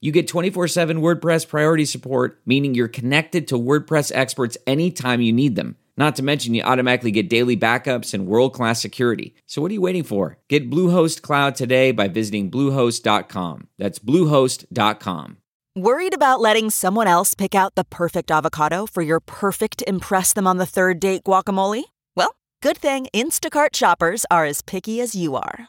you get 24 7 WordPress priority support, meaning you're connected to WordPress experts anytime you need them. Not to mention, you automatically get daily backups and world class security. So, what are you waiting for? Get Bluehost Cloud today by visiting Bluehost.com. That's Bluehost.com. Worried about letting someone else pick out the perfect avocado for your perfect Impress Them on the Third Date guacamole? Well, good thing Instacart shoppers are as picky as you are.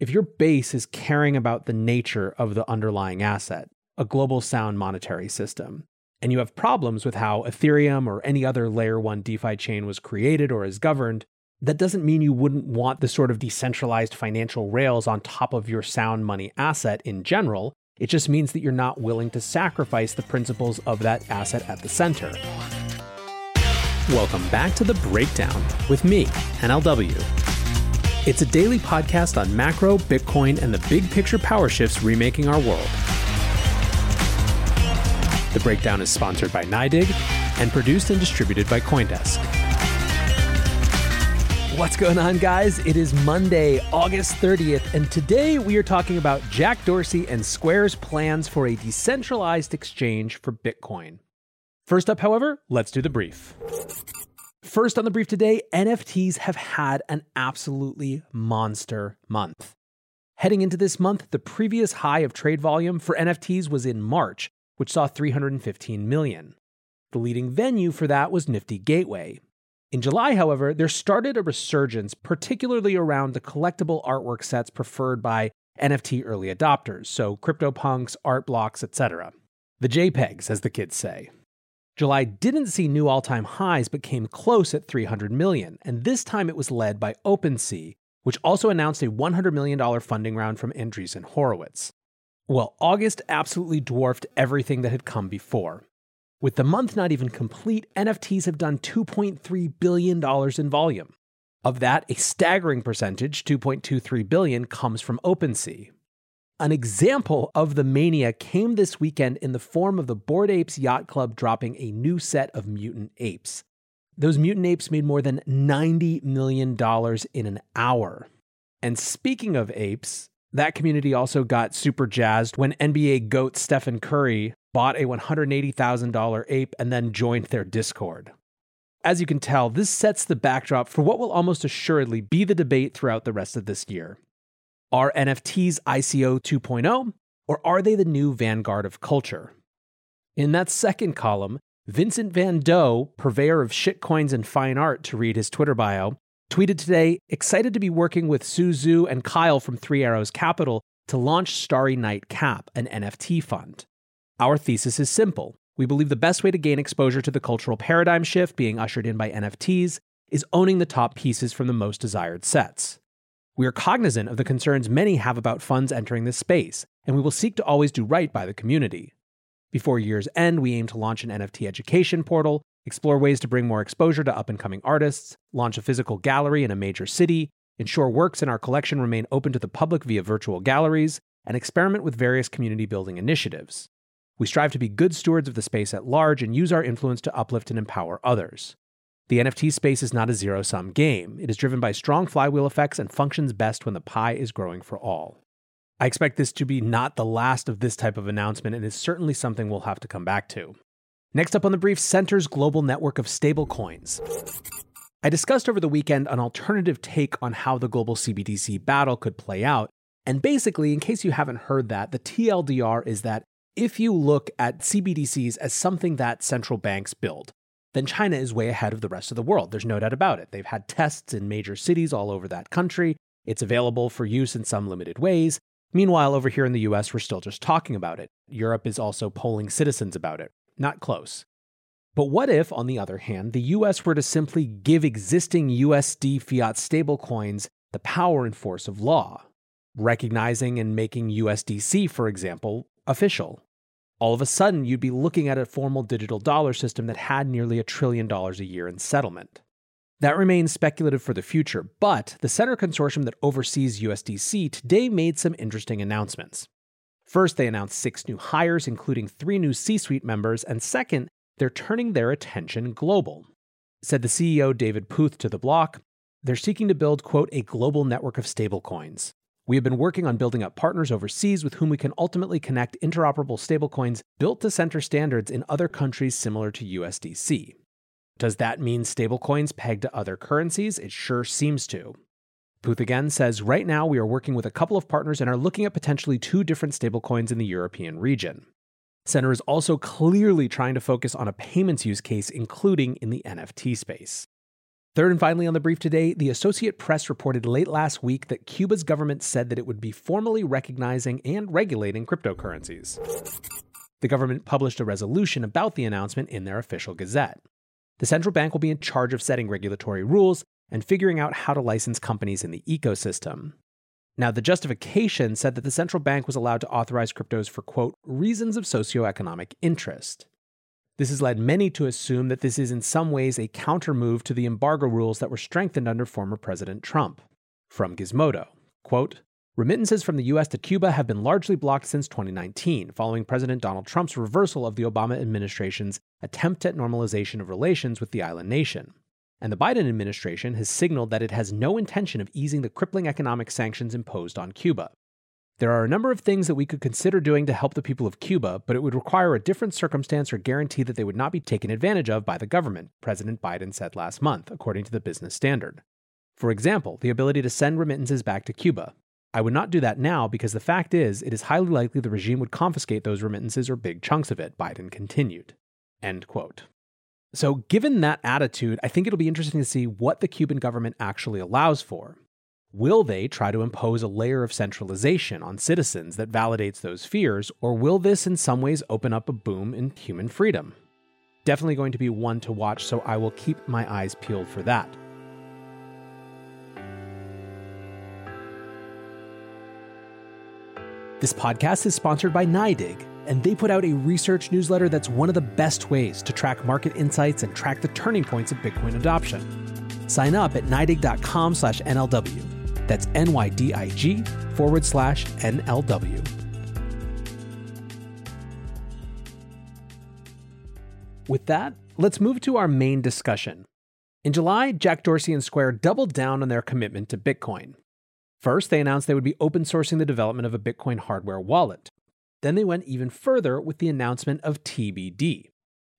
If your base is caring about the nature of the underlying asset, a global sound monetary system, and you have problems with how Ethereum or any other layer 1 DeFi chain was created or is governed, that doesn't mean you wouldn't want the sort of decentralized financial rails on top of your sound money asset in general. It just means that you're not willing to sacrifice the principles of that asset at the center. Welcome back to The Breakdown with me, NLW. It's a daily podcast on macro, Bitcoin, and the big picture power shifts remaking our world. The breakdown is sponsored by NYDIG and produced and distributed by Coindesk. What's going on, guys? It is Monday, August 30th, and today we are talking about Jack Dorsey and Square's plans for a decentralized exchange for Bitcoin. First up, however, let's do the brief. First on the brief today, NFTs have had an absolutely monster month. Heading into this month, the previous high of trade volume for NFTs was in March, which saw 315 million. The leading venue for that was Nifty Gateway. In July, however, there started a resurgence, particularly around the collectible artwork sets preferred by NFT early adopters, so CryptoPunks, art blocks, etc. The JPEGs, as the kids say. July didn't see new all-time highs but came close at 300 million, and this time it was led by OpenSea, which also announced a $100 million funding round from Andreessen Horowitz. Well, August absolutely dwarfed everything that had come before. With the month not even complete, NFTs have done $2.3 billion in volume. Of that, a staggering percentage, 2.23 billion, comes from OpenSea. An example of the mania came this weekend in the form of the Bored Apes Yacht Club dropping a new set of mutant apes. Those mutant apes made more than $90 million in an hour. And speaking of apes, that community also got super jazzed when NBA GOAT Stephen Curry bought a $180,000 ape and then joined their Discord. As you can tell, this sets the backdrop for what will almost assuredly be the debate throughout the rest of this year. Are NFTs ICO 2.0, or are they the new vanguard of culture? In that second column, Vincent Van Dough, purveyor of shitcoins and fine art, to read his Twitter bio, tweeted today, excited to be working with Su Zhu and Kyle from Three Arrows Capital to launch Starry Night Cap, an NFT fund. Our thesis is simple. We believe the best way to gain exposure to the cultural paradigm shift being ushered in by NFTs is owning the top pieces from the most desired sets. We are cognizant of the concerns many have about funds entering this space, and we will seek to always do right by the community. Before year's end, we aim to launch an NFT education portal, explore ways to bring more exposure to up and coming artists, launch a physical gallery in a major city, ensure works in our collection remain open to the public via virtual galleries, and experiment with various community building initiatives. We strive to be good stewards of the space at large and use our influence to uplift and empower others. The NFT space is not a zero sum game. It is driven by strong flywheel effects and functions best when the pie is growing for all. I expect this to be not the last of this type of announcement and is certainly something we'll have to come back to. Next up on the brief, Centre's global network of stablecoins. I discussed over the weekend an alternative take on how the global CBDC battle could play out, And basically, in case you haven't heard that, the TLDR is that if you look at CBDCs as something that central banks build, then China is way ahead of the rest of the world. There's no doubt about it. They've had tests in major cities all over that country. It's available for use in some limited ways. Meanwhile, over here in the US, we're still just talking about it. Europe is also polling citizens about it. Not close. But what if, on the other hand, the US were to simply give existing USD fiat stablecoins the power and force of law, recognizing and making USDC, for example, official? All of a sudden, you'd be looking at a formal digital dollar system that had nearly a trillion dollars a year in settlement. That remains speculative for the future, but the Centre Consortium that oversees USDC today made some interesting announcements. First, they announced six new hires, including three new C suite members, and second, they're turning their attention global. Said the CEO David Puth to the block, they're seeking to build, quote, a global network of stablecoins. We have been working on building up partners overseas with whom we can ultimately connect interoperable stablecoins built to Centre standards in other countries similar to USDC. Does that mean stablecoins pegged to other currencies? It sure seems to. Puth again says right now we are working with a couple of partners and are looking at potentially two different stablecoins in the European region. Centre is also clearly trying to focus on a payments use case, including in the NFT space. Third and finally on the brief today, the Associate Press reported late last week that Cuba's government said that it would be formally recognizing and regulating cryptocurrencies. The government published a resolution about the announcement in their official gazette. The central bank will be in charge of setting regulatory rules and figuring out how to license companies in the ecosystem. Now, the justification said that the central bank was allowed to authorize cryptos for, quote, reasons of socioeconomic interest. This has led many to assume that this is in some ways a countermove to the embargo rules that were strengthened under former President Trump. From Gizmodo, quote, Remittances from the US to Cuba have been largely blocked since 2019, following President Donald Trump's reversal of the Obama administration's attempt at normalization of relations with the island nation. And the Biden administration has signaled that it has no intention of easing the crippling economic sanctions imposed on Cuba. There are a number of things that we could consider doing to help the people of Cuba, but it would require a different circumstance or guarantee that they would not be taken advantage of by the government, President Biden said last month, according to the Business Standard. For example, the ability to send remittances back to Cuba. I would not do that now because the fact is, it is highly likely the regime would confiscate those remittances or big chunks of it, Biden continued. End quote. So, given that attitude, I think it'll be interesting to see what the Cuban government actually allows for. Will they try to impose a layer of centralization on citizens that validates those fears, or will this in some ways open up a boom in human freedom? Definitely going to be one to watch, so I will keep my eyes peeled for that. This podcast is sponsored by NYDIG, and they put out a research newsletter that's one of the best ways to track market insights and track the turning points of Bitcoin adoption. Sign up at NYDIG.com slash NLW. That's NYDIG forward slash NLW. With that, let's move to our main discussion. In July, Jack Dorsey and Square doubled down on their commitment to Bitcoin. First, they announced they would be open sourcing the development of a Bitcoin hardware wallet. Then they went even further with the announcement of TBD.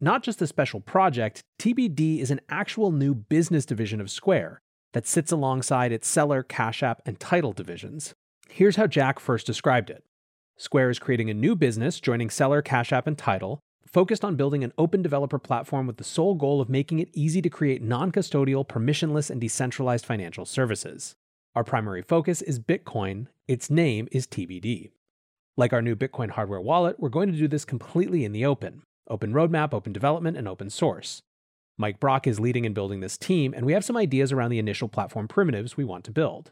Not just a special project, TBD is an actual new business division of Square that sits alongside its seller, Cash App, and title divisions. Here's how Jack first described it Square is creating a new business, joining seller, Cash App, and title, focused on building an open developer platform with the sole goal of making it easy to create non custodial, permissionless, and decentralized financial services. Our primary focus is Bitcoin. Its name is TBD. Like our new Bitcoin hardware wallet, we're going to do this completely in the open open roadmap, open development, and open source. Mike Brock is leading and building this team, and we have some ideas around the initial platform primitives we want to build.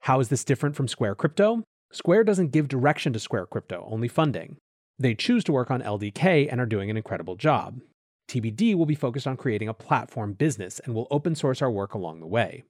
How is this different from Square Crypto? Square doesn't give direction to Square Crypto, only funding. They choose to work on LDK and are doing an incredible job. TBD will be focused on creating a platform business and will open source our work along the way.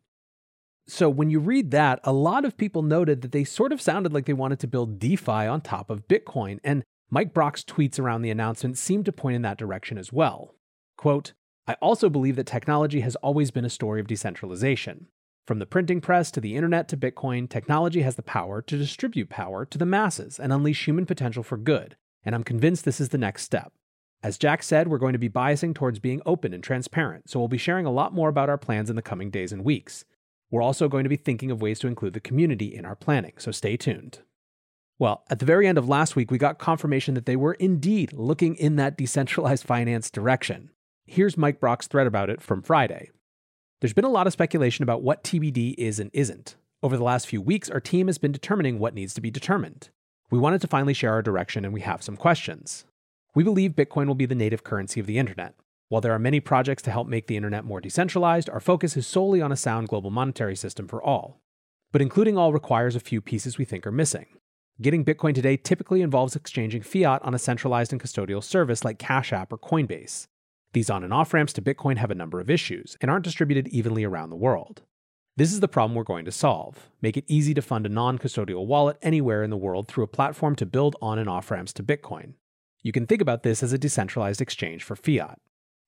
So, when you read that, a lot of people noted that they sort of sounded like they wanted to build DeFi on top of Bitcoin, and Mike Brock's tweets around the announcement seemed to point in that direction as well. Quote, I also believe that technology has always been a story of decentralization. From the printing press to the internet to Bitcoin, technology has the power to distribute power to the masses and unleash human potential for good, and I'm convinced this is the next step. As Jack said, we're going to be biasing towards being open and transparent, so we'll be sharing a lot more about our plans in the coming days and weeks. We're also going to be thinking of ways to include the community in our planning, so stay tuned. Well, at the very end of last week, we got confirmation that they were indeed looking in that decentralized finance direction. Here's Mike Brock's thread about it from Friday. There's been a lot of speculation about what TBD is and isn't. Over the last few weeks, our team has been determining what needs to be determined. We wanted to finally share our direction, and we have some questions. We believe Bitcoin will be the native currency of the internet. While there are many projects to help make the internet more decentralized, our focus is solely on a sound global monetary system for all. But including all requires a few pieces we think are missing. Getting Bitcoin today typically involves exchanging fiat on a centralized and custodial service like Cash App or Coinbase. These on and off ramps to Bitcoin have a number of issues and aren't distributed evenly around the world. This is the problem we're going to solve make it easy to fund a non custodial wallet anywhere in the world through a platform to build on and off ramps to Bitcoin. You can think about this as a decentralized exchange for fiat.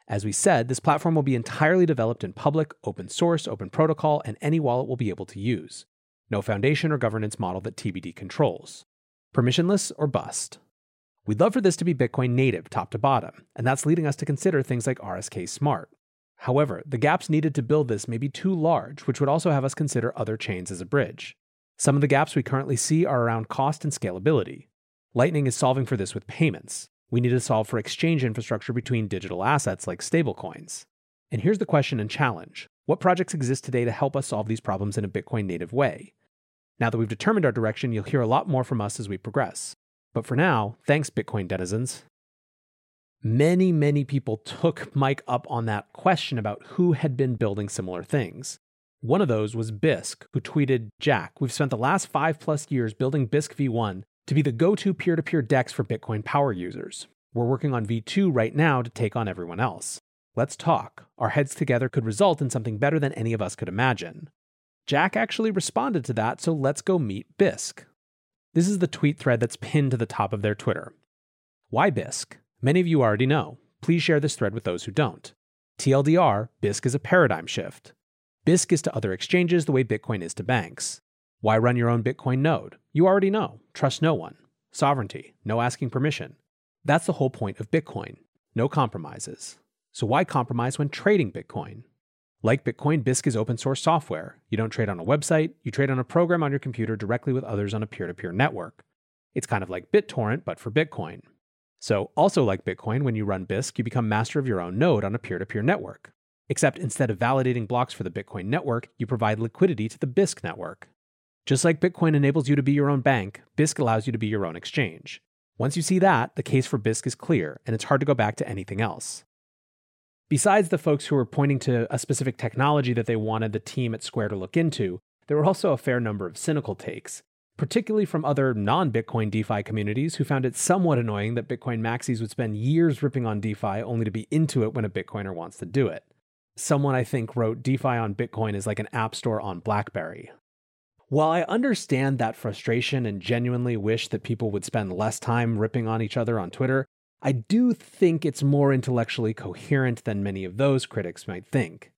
As we said, this platform will be entirely developed in public, open source, open protocol, and any wallet will be able to use. No foundation or governance model that TBD controls. Permissionless or bust. We'd love for this to be Bitcoin native, top to bottom, and that's leading us to consider things like RSK Smart. However, the gaps needed to build this may be too large, which would also have us consider other chains as a bridge. Some of the gaps we currently see are around cost and scalability. Lightning is solving for this with payments. We need to solve for exchange infrastructure between digital assets like stablecoins. And here's the question and challenge What projects exist today to help us solve these problems in a Bitcoin native way? Now that we've determined our direction, you'll hear a lot more from us as we progress. But for now, thanks, Bitcoin denizens. Many, many people took Mike up on that question about who had been building similar things. One of those was Bisq, who tweeted Jack, we've spent the last five plus years building Bisq v1 to be the go to peer to peer DEX for Bitcoin power users. We're working on v2 right now to take on everyone else. Let's talk. Our heads together could result in something better than any of us could imagine. Jack actually responded to that, so let's go meet Bisq. This is the tweet thread that's pinned to the top of their Twitter. Why Bisq? Many of you already know. Please share this thread with those who don't. TLDR, Bisq is a paradigm shift. Bisq is to other exchanges the way Bitcoin is to banks. Why run your own Bitcoin node? You already know. Trust no one. Sovereignty, no asking permission. That's the whole point of Bitcoin. No compromises. So why compromise when trading Bitcoin? Like Bitcoin, Bisq is open source software. You don't trade on a website, you trade on a program on your computer directly with others on a peer to peer network. It's kind of like BitTorrent, but for Bitcoin. So, also like Bitcoin, when you run Bisq, you become master of your own node on a peer to peer network. Except instead of validating blocks for the Bitcoin network, you provide liquidity to the Bisq network. Just like Bitcoin enables you to be your own bank, Bisq allows you to be your own exchange. Once you see that, the case for Bisq is clear, and it's hard to go back to anything else. Besides the folks who were pointing to a specific technology that they wanted the team at Square to look into, there were also a fair number of cynical takes, particularly from other non Bitcoin DeFi communities who found it somewhat annoying that Bitcoin maxis would spend years ripping on DeFi only to be into it when a Bitcoiner wants to do it. Someone I think wrote DeFi on Bitcoin is like an app store on Blackberry. While I understand that frustration and genuinely wish that people would spend less time ripping on each other on Twitter, I do think it's more intellectually coherent than many of those critics might think.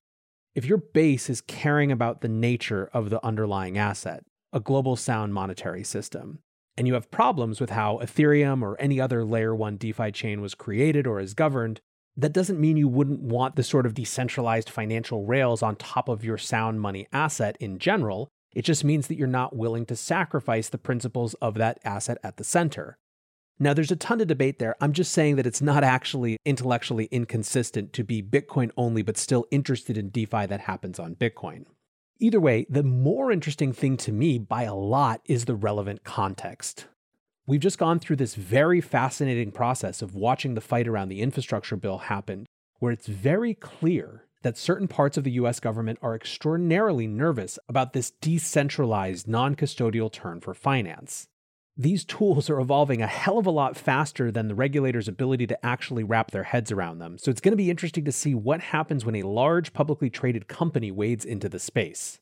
If your base is caring about the nature of the underlying asset, a global sound monetary system, and you have problems with how Ethereum or any other layer 1 DeFi chain was created or is governed, that doesn't mean you wouldn't want the sort of decentralized financial rails on top of your sound money asset in general. It just means that you're not willing to sacrifice the principles of that asset at the center. Now, there's a ton of debate there. I'm just saying that it's not actually intellectually inconsistent to be Bitcoin only, but still interested in DeFi that happens on Bitcoin. Either way, the more interesting thing to me by a lot is the relevant context. We've just gone through this very fascinating process of watching the fight around the infrastructure bill happen, where it's very clear that certain parts of the US government are extraordinarily nervous about this decentralized, non custodial turn for finance these tools are evolving a hell of a lot faster than the regulators' ability to actually wrap their heads around them. So it's going to be interesting to see what happens when a large publicly traded company wades into the space.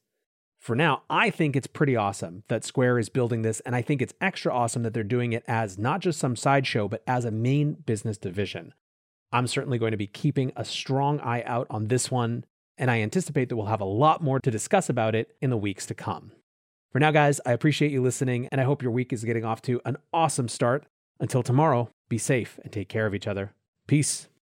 For now, I think it's pretty awesome that Square is building this, and I think it's extra awesome that they're doing it as not just some sideshow, but as a main business division. I'm certainly going to be keeping a strong eye out on this one, and I anticipate that we'll have a lot more to discuss about it in the weeks to come. For now, guys, I appreciate you listening, and I hope your week is getting off to an awesome start. Until tomorrow, be safe and take care of each other. Peace.